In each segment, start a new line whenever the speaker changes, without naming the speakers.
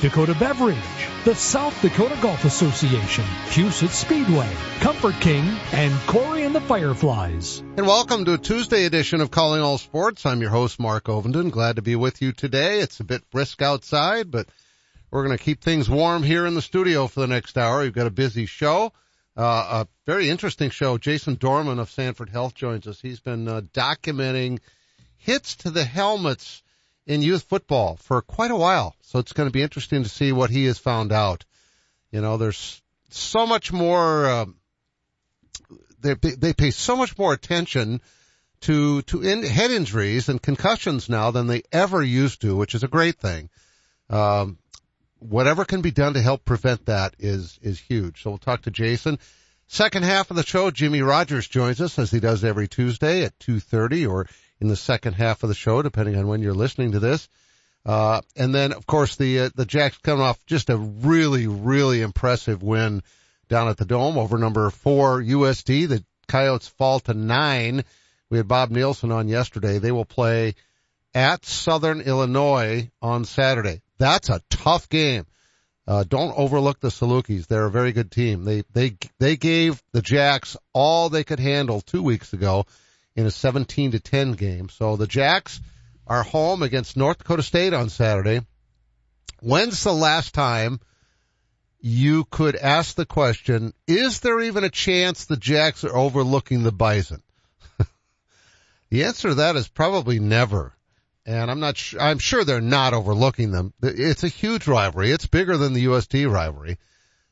Dakota Beverage, the South Dakota Golf Association, Huset Speedway, Comfort King, and Corey and the Fireflies.
And welcome to a Tuesday edition of Calling All Sports. I'm your host, Mark Ovenden. Glad to be with you today. It's a bit brisk outside, but we're going to keep things warm here in the studio for the next hour. We've got a busy show. Uh, a very interesting show. Jason Dorman of Sanford Health joins us. He's been uh, documenting hits to the helmets in youth football for quite a while. So it's going to be interesting to see what he has found out. You know, there's so much more, um, they, they pay so much more attention to, to in, head injuries and concussions now than they ever used to, which is a great thing. Um, whatever can be done to help prevent that is, is huge. So we'll talk to Jason. Second half of the show, Jimmy Rogers joins us as he does every Tuesday at 2.30 or in the second half of the show, depending on when you're listening to this. Uh, and then of course the, uh, the Jacks coming off just a really, really impressive win down at the Dome over number four USD. The Coyotes fall to nine. We had Bob Nielsen on yesterday. They will play at Southern Illinois on Saturday. That's a tough game. Uh, don't overlook the Salukis. They're a very good team. They, they, they gave the Jacks all they could handle two weeks ago in a 17 to 10 game. So the Jacks are home against North Dakota State on Saturday. When's the last time you could ask the question, is there even a chance the Jacks are overlooking the Bison? the answer to that is probably never. And I'm not sure, I'm sure they're not overlooking them. It's a huge rivalry. It's bigger than the USD rivalry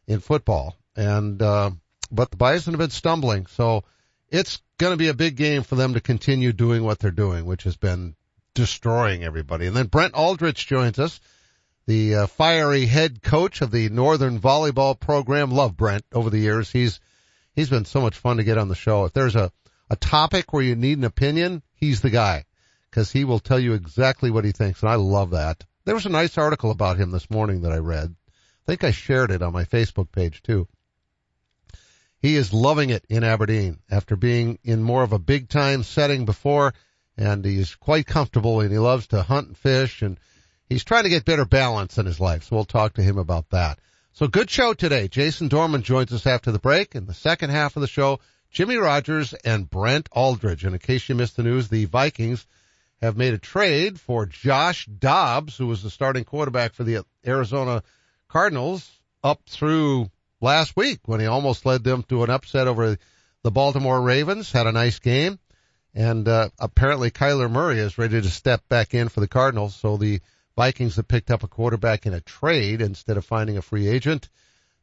in football. And, uh, but the Bison have been stumbling. So it's going to be a big game for them to continue doing what they're doing, which has been destroying everybody. And then Brent Aldrich joins us, the uh, fiery head coach of the Northern Volleyball Program. Love Brent over the years. He's he's been so much fun to get on the show. If there's a a topic where you need an opinion, he's the guy because he will tell you exactly what he thinks, and I love that. There was a nice article about him this morning that I read. I think I shared it on my Facebook page too. He is loving it in Aberdeen after being in more of a big time setting before and he's quite comfortable and he loves to hunt and fish and he's trying to get better balance in his life. So we'll talk to him about that. So good show today. Jason Dorman joins us after the break. In the second half of the show, Jimmy Rogers and Brent Aldrich. And in case you missed the news, the Vikings have made a trade for Josh Dobbs, who was the starting quarterback for the Arizona Cardinals up through last week when he almost led them to an upset over the Baltimore Ravens, had a nice game. And, uh, apparently Kyler Murray is ready to step back in for the Cardinals. So the Vikings have picked up a quarterback in a trade instead of finding a free agent.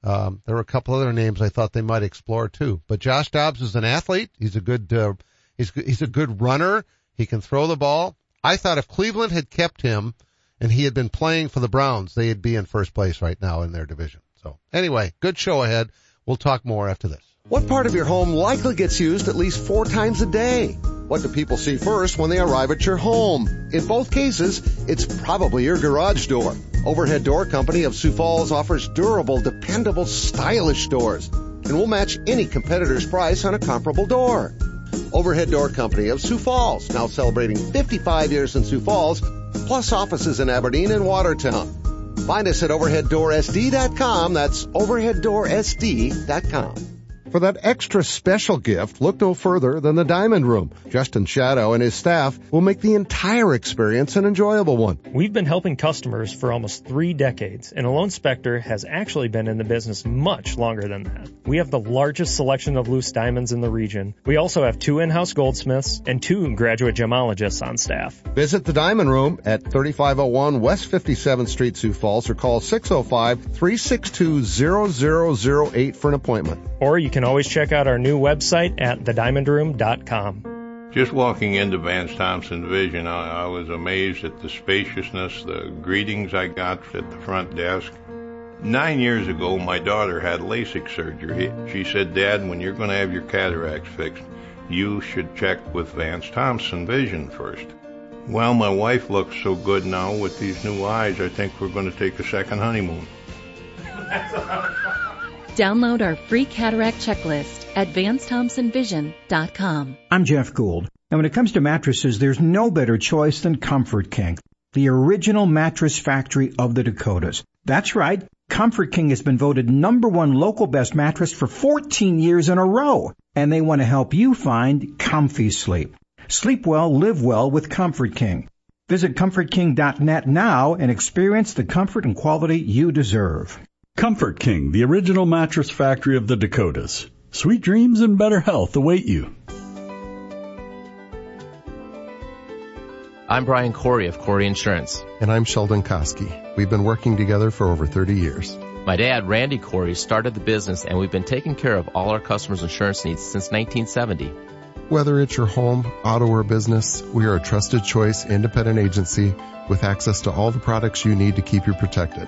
Um, there were a couple other names I thought they might explore too. But Josh Dobbs is an athlete. He's a good, uh, he's, he's a good runner. He can throw the ball. I thought if Cleveland had kept him and he had been playing for the Browns, they'd be in first place right now in their division. So anyway, good show ahead. We'll talk more after this.
What part of your home likely gets used at least four times a day? What do people see first when they arrive at your home? In both cases, it's probably your garage door. Overhead Door Company of Sioux Falls offers durable, dependable, stylish doors and will match any competitor's price on a comparable door. Overhead Door Company of Sioux Falls, now celebrating 55 years in Sioux Falls, plus offices in Aberdeen and Watertown. Find us at overheaddoorsd.com. That's overheaddoorsd.com.
For that extra special gift, look no further than the Diamond Room. Justin Shadow and his staff will make the entire experience an enjoyable one.
We've been helping customers for almost three decades, and Alone Spectre has actually been in the business much longer than that. We have the largest selection of loose diamonds in the region. We also have two in-house goldsmiths and two graduate gemologists on staff.
Visit the Diamond Room at 3501 West 57th Street, Sioux Falls, or call 605-362-0008 for an appointment.
Or you can always check out our new website at thediamondroom.com.
Just walking into Vance Thompson Vision, I, I was amazed at the spaciousness, the greetings I got at the front desk. Nine years ago, my daughter had LASIK surgery. She said, Dad, when you're going to have your cataracts fixed, you should check with Vance Thompson Vision first. Well, my wife looks so good now with these new eyes, I think we're going to take a second honeymoon.
Download our free cataract checklist at VanceThompsonVision.com.
I'm Jeff Gould, and when it comes to mattresses, there's no better choice than Comfort King, the original mattress factory of the Dakotas. That's right. Comfort King has been voted number one local best mattress for 14 years in a row, and they want to help you find comfy sleep. Sleep well, live well with Comfort King. Visit ComfortKing.net now and experience the comfort and quality you deserve.
Comfort King, the original mattress factory of the Dakotas. Sweet dreams and better health await you.
I'm Brian Corey of Corey Insurance.
And I'm Sheldon Koski. We've been working together for over 30 years.
My dad, Randy Corey, started the business and we've been taking care of all our customers' insurance needs since 1970.
Whether it's your home, auto, or business, we are a trusted choice independent agency with access to all the products you need to keep you protected.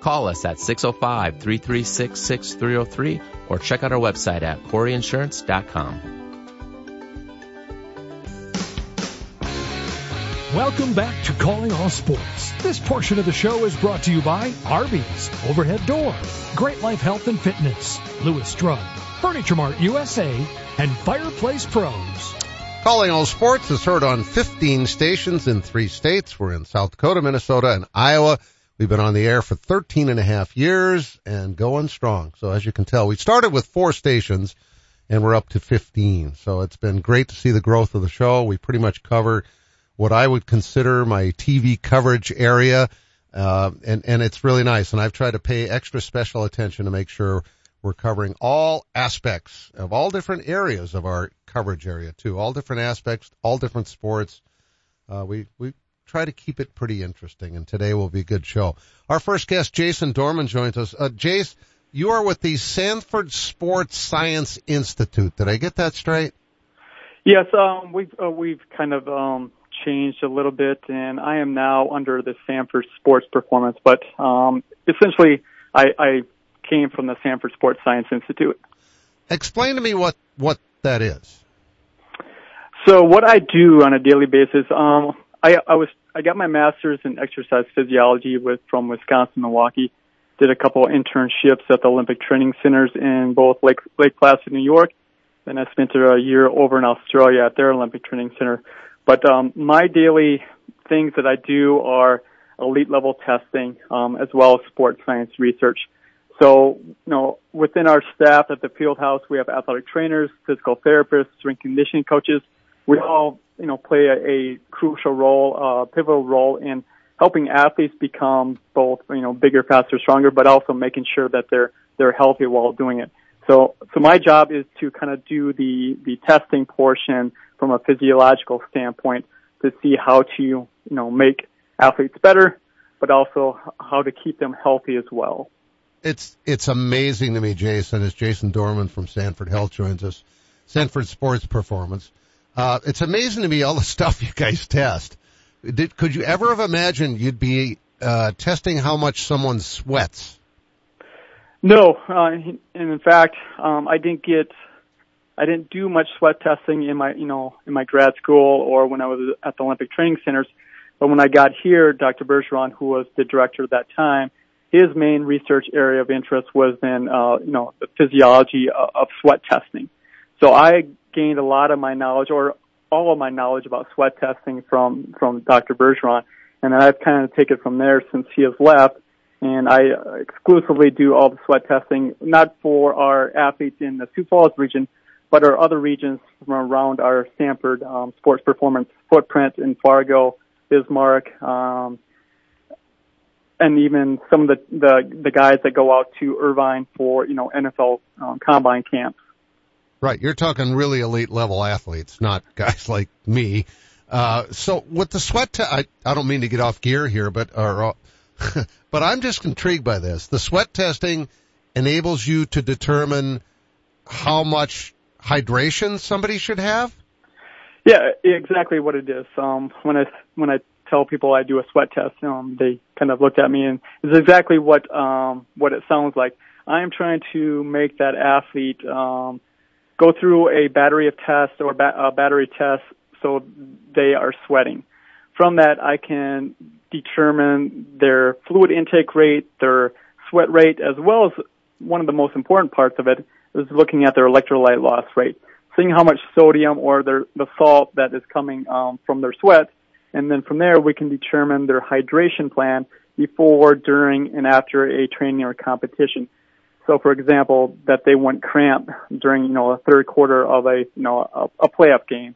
Call us at 605-336-6303 or check out our website at coreyinsurance.com.
Welcome back to Calling All Sports. This portion of the show is brought to you by Arby's, Overhead Door, Great Life Health and Fitness, Lewis Drug, Furniture Mart USA, and Fireplace Pros.
Calling All Sports is heard on 15 stations in three states. We're in South Dakota, Minnesota, and Iowa. We've been on the air for 13 and a half years and going strong. So as you can tell, we started with four stations and we're up to 15. So it's been great to see the growth of the show. We pretty much cover what I would consider my TV coverage area. Uh, and, and it's really nice. And I've tried to pay extra special attention to make sure we're covering all aspects of all different areas of our coverage area too. All different aspects, all different sports. Uh, we, we try to keep it pretty interesting and today will be a good show. Our first guest, Jason Dorman joins us. Uh, Jace, you are with the Sanford Sports Science Institute. Did I get that straight?
Yes, um, we've, uh, we've kind of, um, changed a little bit and I am now under the Sanford Sports Performance, but, um, essentially I, I came from the Sanford Sports Science Institute.
Explain to me what, what that is.
So what I do on a daily basis, um, I, I was, I got my master's in exercise physiology with, from Wisconsin, Milwaukee. Did a couple internships at the Olympic Training Centers in both Lake, Lake Placid, New York. Then I spent a year over in Australia at their Olympic Training Center. But, um, my daily things that I do are elite level testing, um, as well as sports science research. So, you know, within our staff at the field house, we have athletic trainers, physical therapists, strength conditioning coaches. We all, you know, play a, a crucial role, uh, pivotal role in helping athletes become both, you know, bigger, faster, stronger, but also making sure that they're, they're healthy while doing it. So, so my job is to kind of do the, the testing portion from a physiological standpoint to see how to, you know, make athletes better, but also how to keep them healthy as well
it's it's amazing to me, Jason, as Jason Dorman from Sanford Health joins us, Sanford Sports Performance. Uh, it's amazing to me all the stuff you guys test. Did, could you ever have imagined you'd be uh, testing how much someone sweats?
No, uh, and in fact, um, I didn't get, I didn't do much sweat testing in my, you know, in my grad school or when I was at the Olympic Training Centers. But when I got here, Dr. Bergeron, who was the director at that time, his main research area of interest was in, uh, you know, the physiology of, of sweat testing. So I gained a lot of my knowledge, or all of my knowledge about sweat testing from from Dr. Bergeron, and I've kind of taken from there since he has left. And I exclusively do all the sweat testing, not for our athletes in the Sioux Falls region, but our other regions from around our Sanford um, sports performance footprint in Fargo, Bismarck, um, and even some of the, the, the guys that go out to Irvine for, you know, NFL um, combine camps.
Right. You're talking really elite level athletes, not guys like me. Uh, so with the sweat test, I, I don't mean to get off gear here, but, or, uh, but I'm just intrigued by this. The sweat testing enables you to determine how much hydration somebody should have?
Yeah, exactly what it is. Um, when I, when I tell people I do a sweat test, um, they kind of looked at me and it's exactly what, um, what it sounds like. I am trying to make that athlete, um, go through a battery of tests or ba- a battery test so they are sweating. From that, I can determine their fluid intake rate, their sweat rate, as well as one of the most important parts of it is looking at their electrolyte loss rate, seeing how much sodium or their, the salt that is coming um, from their sweat, and then from there we can determine their hydration plan before, during, and after a training or competition. So, for example, that they won't cramp during you know a third quarter of a you know a, a playoff game.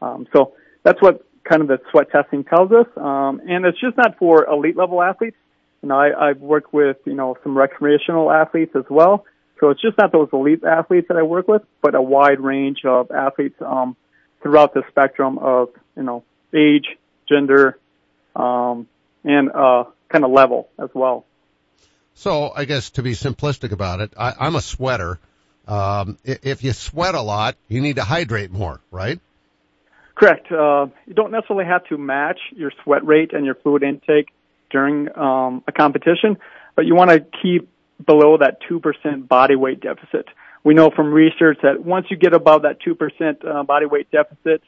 Um, so that's what kind of the sweat testing tells us, um, and it's just not for elite level athletes. You know, I, I've worked with you know some recreational athletes as well. So it's just not those elite athletes that I work with, but a wide range of athletes um, throughout the spectrum of you know age, gender, um, and uh, kind of level as well.
So I guess to be simplistic about it, I, I'm a sweater. Um, if you sweat a lot, you need to hydrate more, right?
Correct. Uh, you don't necessarily have to match your sweat rate and your fluid intake during um, a competition, but you want to keep below that 2% body weight deficit. We know from research that once you get above that 2% uh, body weight deficit,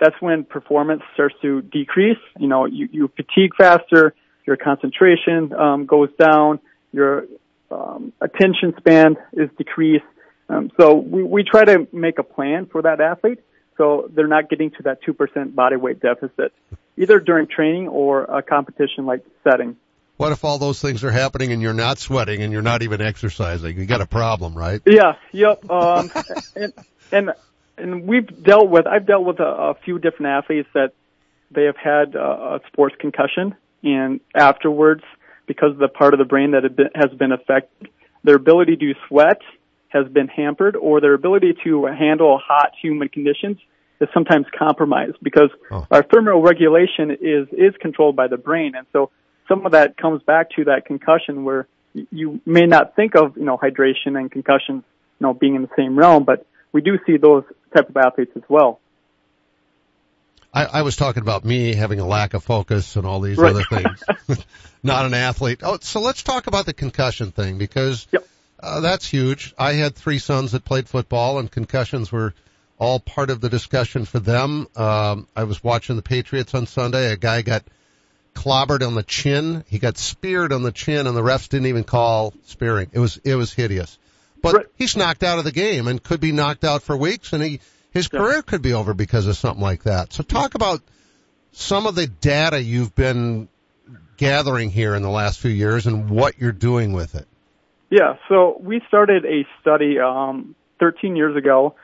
that's when performance starts to decrease. You know, you, you fatigue faster, your concentration um, goes down, your um, attention span is decreased. Um, so we, we try to make a plan for that athlete so they're not getting to that 2% body weight deficit, either during training or a competition like setting.
What if all those things are happening and you're not sweating and you're not even exercising? You got a problem, right?
Yeah, yep. Um, and, and, and we've dealt with, I've dealt with a, a few different athletes that they have had a, a sports concussion and afterwards, because of the part of the brain that has been affected, their ability to sweat has been hampered or their ability to handle hot humid conditions is sometimes compromised because oh. our thermoregulation is, is controlled by the brain. And so some of that comes back to that concussion where you may not think of, you know, hydration and concussions, you know, being in the same realm, but we do see those type of athletes as well.
I, I was talking about me having a lack of focus and all these right. other things. not an athlete. Oh, so let's talk about the concussion thing because
yep.
uh, that's huge. I had three sons that played football and concussions were all part of the discussion for them. Um, I was watching the Patriots on Sunday. A guy got clobbered on the chin. He got speared on the chin, and the refs didn't even call spearing. It was it was hideous. But right. he's knocked out of the game and could be knocked out for weeks, and he his career could be over because of something like that. So talk about some of the data you've been gathering here in the last few years and what you're doing with it.
Yeah, so we started a study um, 13 years ago.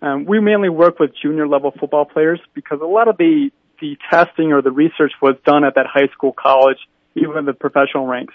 Um, we mainly work with junior level football players because a lot of the the testing or the research was done at that high school, college, even the professional ranks.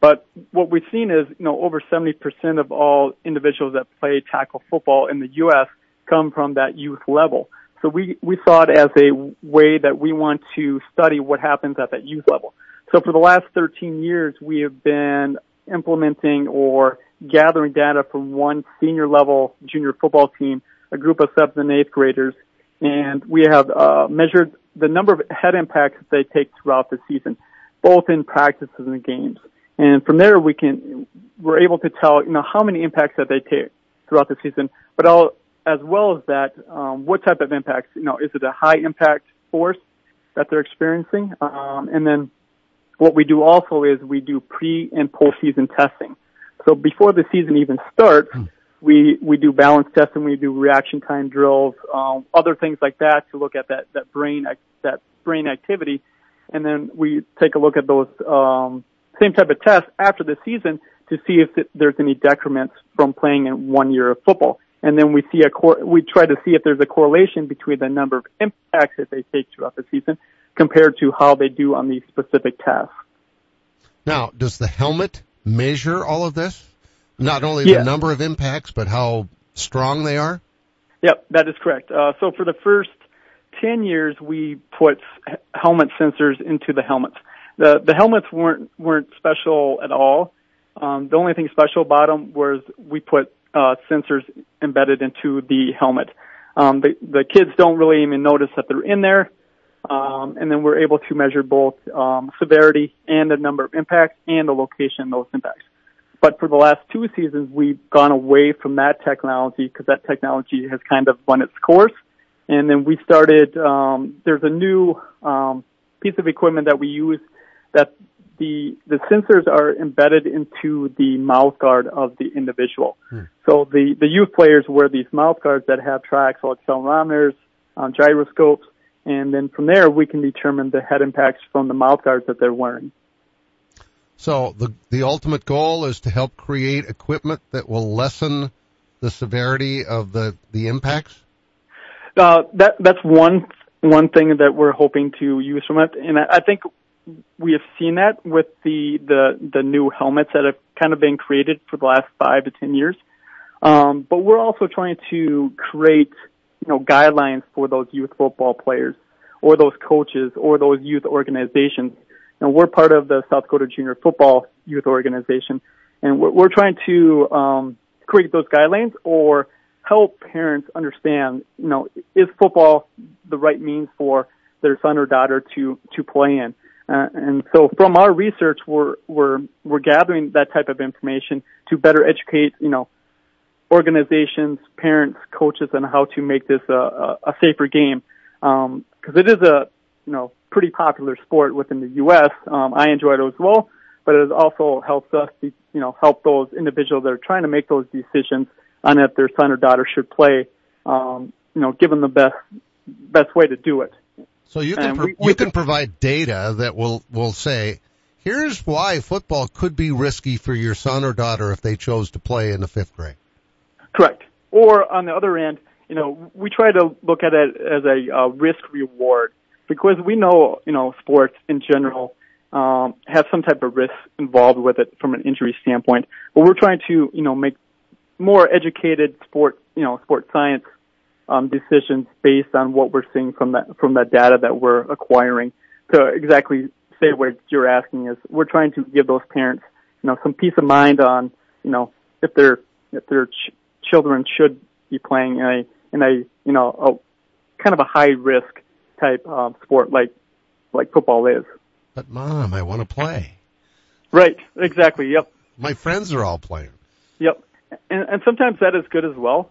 But what we've seen is, you know, over 70% of all individuals that play tackle football in the U.S. come from that youth level. So we, we saw it as a way that we want to study what happens at that youth level. So for the last 13 years, we have been implementing or gathering data from one senior level junior football team, a group of seventh and eighth graders, and we have uh, measured the number of head impacts that they take throughout the season, both in practices and games. And from there, we can we're able to tell you know how many impacts that they take throughout the season, but as well as that, um, what type of impacts. You know, is it a high impact force that they're experiencing? Um, and then what we do also is we do pre and post season testing. So before the season even starts, hmm we we do balance testing, we do reaction time drills, um, other things like that to look at that that brain that brain activity, and then we take a look at those um, same type of tests after the season to see if there's any decrements from playing in one year of football. And then we see a cor- we try to see if there's a correlation between the number of impacts that they take throughout the season compared to how they do on these specific tests.
Now, does the helmet measure all of this? Not only yeah. the number of impacts, but how strong they are?
Yep, that is correct. Uh, so for the first 10 years, we put helmet sensors into the helmets. The, the helmets weren't, weren't special at all. Um, the only thing special about them was we put, uh, sensors embedded into the helmet. Um, the, the kids don't really even notice that they're in there. Um, and then we're able to measure both, um, severity and the number of impacts and the location of those impacts. But for the last two seasons, we've gone away from that technology because that technology has kind of run its course. And then we started, um, there's a new, um, piece of equipment that we use that the, the sensors are embedded into the mouth guard of the individual. Hmm. So the, the youth players wear these mouth guards that have tracks accelerometers, um, gyroscopes, and then from there we can determine the head impacts from the mouth guards that they're wearing.
So the the ultimate goal is to help create equipment that will lessen the severity of the the impacts.
Uh, that that's one one thing that we're hoping to use from it, and I, I think we have seen that with the the the new helmets that have kind of been created for the last five to ten years. Um, but we're also trying to create you know guidelines for those youth football players or those coaches or those youth organizations and we're part of the South Dakota Junior Football Youth Organization, and we're, we're trying to um, create those guidelines or help parents understand, you know, is football the right means for their son or daughter to to play in? Uh, and so, from our research, we're we're we're gathering that type of information to better educate, you know, organizations, parents, coaches, on how to make this a, a, a safer game. Um, it is a, you know, pretty popular sport within the U.S. Um, I enjoy it as well, but it also helps us, be, you know, help those individuals that are trying to make those decisions on if their son or daughter should play, um, you know, give them the best best way to do it.
So you can pro- we, we you can provide data that will will say, here's why football could be risky for your son or daughter if they chose to play in the fifth grade.
Correct. Or on the other end, you know, we try to look at it as a uh, risk reward because we know, you know, sports in general um, have some type of risk involved with it from an injury standpoint. But we're trying to, you know, make more educated sport, you know, sport science um, decisions based on what we're seeing from that from that data that we're acquiring. To exactly say what you're asking is, we're trying to give those parents, you know, some peace of mind on, you know, if their if their ch- children should be playing in a in a you know a kind of a high risk type um, sport like like football is.
But mom, I want to play.
Right. Exactly. Yep.
My friends are all playing.
Yep. And, and sometimes that is good as well.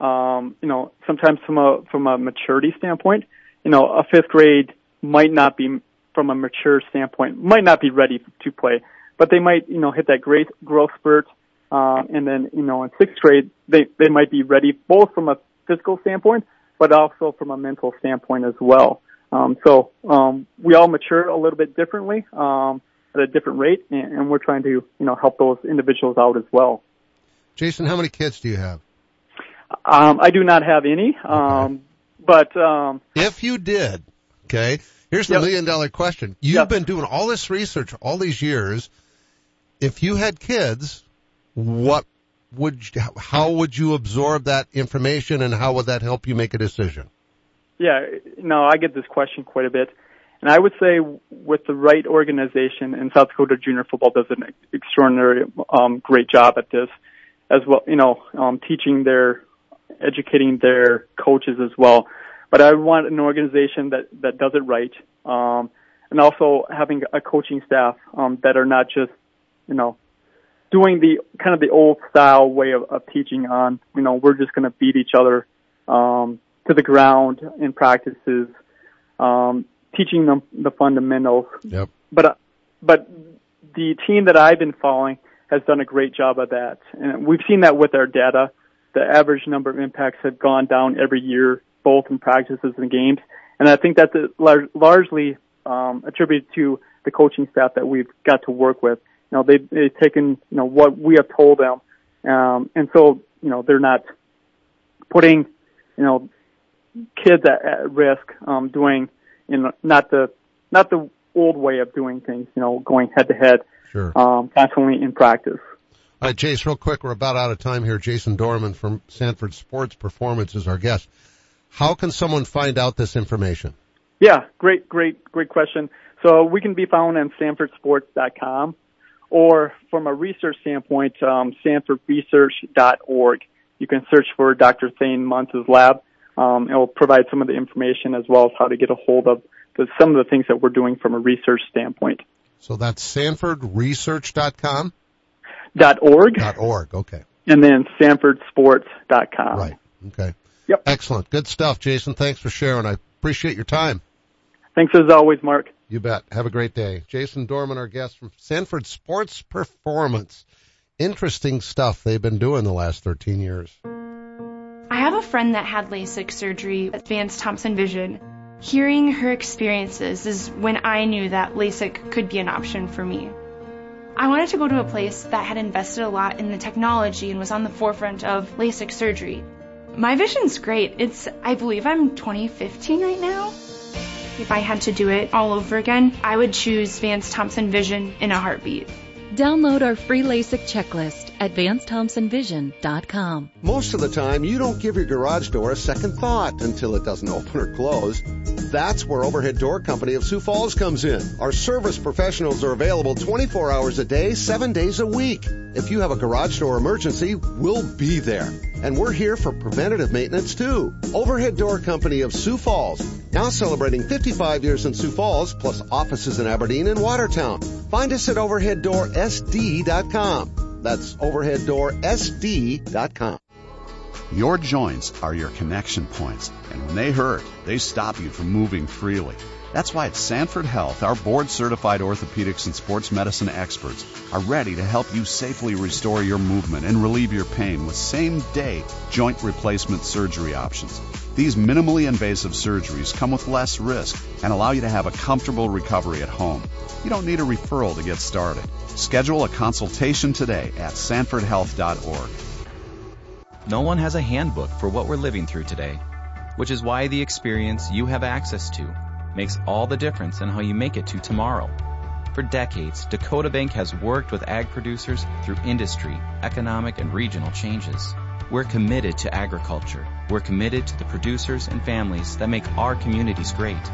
Um, you know, sometimes from a from a maturity standpoint, you know, a fifth grade might not be from a mature standpoint might not be ready to play, but they might you know hit that great growth spurt, uh, and then you know in sixth grade they they might be ready both from a physical standpoint but also from a mental standpoint as well. Um, so um, we all mature a little bit differently um, at a different rate, and, and we're trying to you know help those individuals out as well.
Jason, how many kids do you have?
Um, I do not have any, um, but um,
if you did, okay, here's the yep. million dollar question: You've yep. been doing all this research all these years. If you had kids, what would you, how would you absorb that information and how would that help you make a decision?
Yeah, no, I get this question quite a bit. And I would say with the right organization, and South Dakota Junior Football does an extraordinary, um, great job at this as well, you know, um, teaching their, educating their coaches as well. But I want an organization that, that does it right, um, and also having a coaching staff, um, that are not just, you know, doing the kind of the old style way of, of teaching on, you know, we're just going to beat each other um, to the ground in practices, um, teaching them the fundamentals.
Yep.
But uh, but the team that I've been following has done a great job of that, and we've seen that with our data. The average number of impacts have gone down every year, both in practices and games, and I think that's lar- largely um, attributed to the coaching staff that we've got to work with you know, they, they've taken, you know, what we have told them. Um, and so, you know, they're not putting, you know, kids at, at risk, um, doing, you know, not the, not the old way of doing things, you know, going head to head, um, constantly in practice.
All right, Jace, real quick, we're about out of time here. Jason Dorman from Sanford Sports Performance is our guest. How can someone find out this information?
Yeah, great, great, great question. So we can be found on SanfordSports.com, or from a research standpoint, um, SanfordResearch.org. You can search for Dr. Thayne Munce's lab. Um, it will provide some of the information as well as how to get a hold of the, some of the things that we're doing from a research standpoint.
So that's SanfordResearch.com?
Dot org.
Dot org, okay.
And then SanfordSports.com.
Right, okay.
Yep.
Excellent. Good stuff, Jason. Thanks for sharing. I appreciate your time.
Thanks as always, Mark.
You bet. Have a great day. Jason Dorman, our guest from Sanford Sports Performance. Interesting stuff they've been doing the last 13 years.
I have a friend that had LASIK surgery at Vance Thompson Vision. Hearing her experiences is when I knew that LASIK could be an option for me. I wanted to go to a place that had invested a lot in the technology and was on the forefront of LASIK surgery. My vision's great. It's, I believe I'm 2015 right now. If I had to do it all over again, I would choose Vance Thompson Vision in a heartbeat.
Download our free LASIK checklist at VanceThompsonVision.com.
Most of the time, you don't give your garage door a second thought until it doesn't open or close. That's where Overhead Door Company of Sioux Falls comes in. Our service professionals are available 24 hours a day, 7 days a week. If you have a garage door emergency, we'll be there. And we're here for preventative maintenance too. Overhead Door Company of Sioux Falls. Now celebrating 55 years in Sioux Falls, plus offices in Aberdeen and Watertown. Find us at overheaddoorsd.com. That's overheaddoorsd.com.
Your joints are your connection points, and when they hurt, they stop you from moving freely. That's why at Sanford Health, our board certified orthopedics and sports medicine experts are ready to help you safely restore your movement and relieve your pain with same day joint replacement surgery options. These minimally invasive surgeries come with less risk and allow you to have a comfortable recovery at home. You don't need a referral to get started. Schedule a consultation today at sanfordhealth.org.
No one has a handbook for what we're living through today, which is why the experience you have access to makes all the difference in how you make it to tomorrow. For decades, Dakota Bank has worked with ag producers through industry, economic, and regional changes. We're committed to agriculture. We're committed to the producers and families that make our communities great.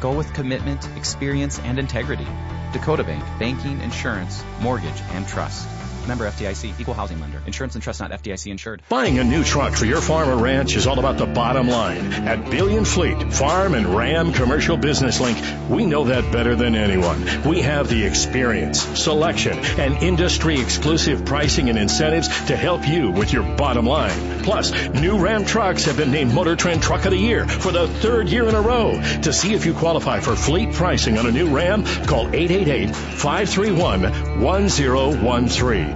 Go with commitment, experience, and integrity. Dakota Bank, banking, insurance, mortgage, and trust. Member FDIC, equal housing lender. Insurance and trust not FDIC insured.
Buying a new truck for your farm or ranch is all about the bottom line. At Billion Fleet, Farm and Ram Commercial Business Link, we know that better than anyone. We have the experience, selection, and industry exclusive pricing and incentives to help you with your bottom line. Plus, new Ram trucks have been named Motor Trend Truck of the Year for the third year in a row. To see if you qualify for fleet pricing on a new Ram, call 888 531 1013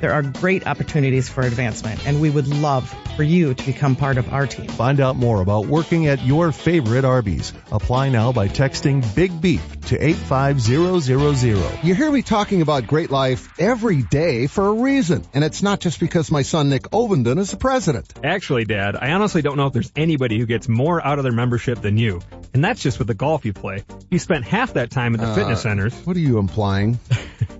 There are great opportunities for advancement, and we would love for you to become part of our team.
Find out more about working at your favorite Arby's. Apply now by texting Big Beef to 85000.
You hear me talking about great life every day for a reason, and it's not just because my son Nick Ovenden is the president.
Actually, Dad, I honestly don't know if there's anybody who gets more out of their membership than you. And that's just with the golf you play. You spent half that time at the
Uh,
fitness centers.
What are you implying?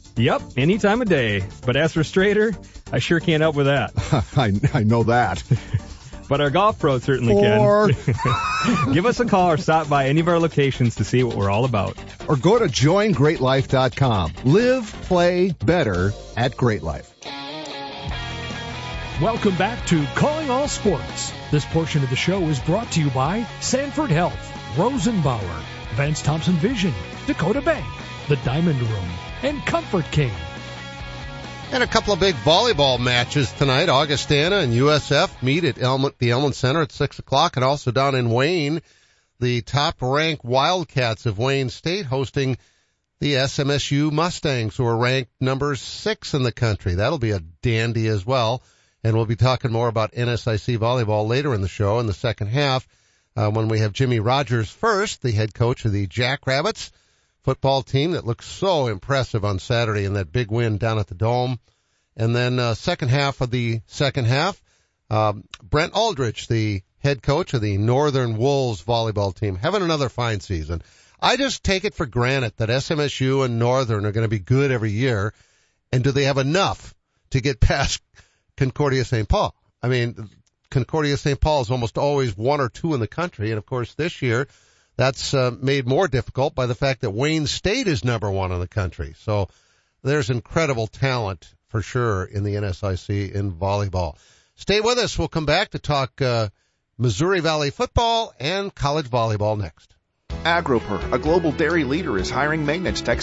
Yep, any time of day. But as for straighter, I sure can't help with that.
I, I know that.
But our golf pro certainly
Four.
can. Give us a call or stop by any of our locations to see what we're all about.
Or go to joingreatlife.com. Live, play better at Great Life.
Welcome back to Calling All Sports. This portion of the show is brought to you by Sanford Health, Rosenbauer, Vance Thompson Vision, Dakota Bank, The Diamond Room, and Comfort King.
And a couple of big volleyball matches tonight. Augustana and USF meet at the Elmen Center at 6 o'clock and also down in Wayne. The top ranked Wildcats of Wayne State hosting the SMSU Mustangs who are ranked number six in the country. That'll be a dandy as well. And we'll be talking more about NSIC volleyball later in the show in the second half uh, when we have Jimmy Rogers first, the head coach of the Jackrabbits football team that looked so impressive on Saturday in that big win down at the Dome. And then uh, second half of the second half, um, Brent Aldrich, the head coach of the Northern Wolves volleyball team, having another fine season. I just take it for granted that SMSU and Northern are going to be good every year. And do they have enough to get past Concordia St. Paul? I mean, Concordia St. Paul is almost always one or two in the country. And of course this year, that's uh, made more difficult by the fact that Wayne State is number one in the country. So there's incredible talent for sure in the NSIC in volleyball. Stay with us. We'll come back to talk uh, Missouri Valley football and college volleyball next.
Agropur, a global dairy leader, is hiring maintenance techs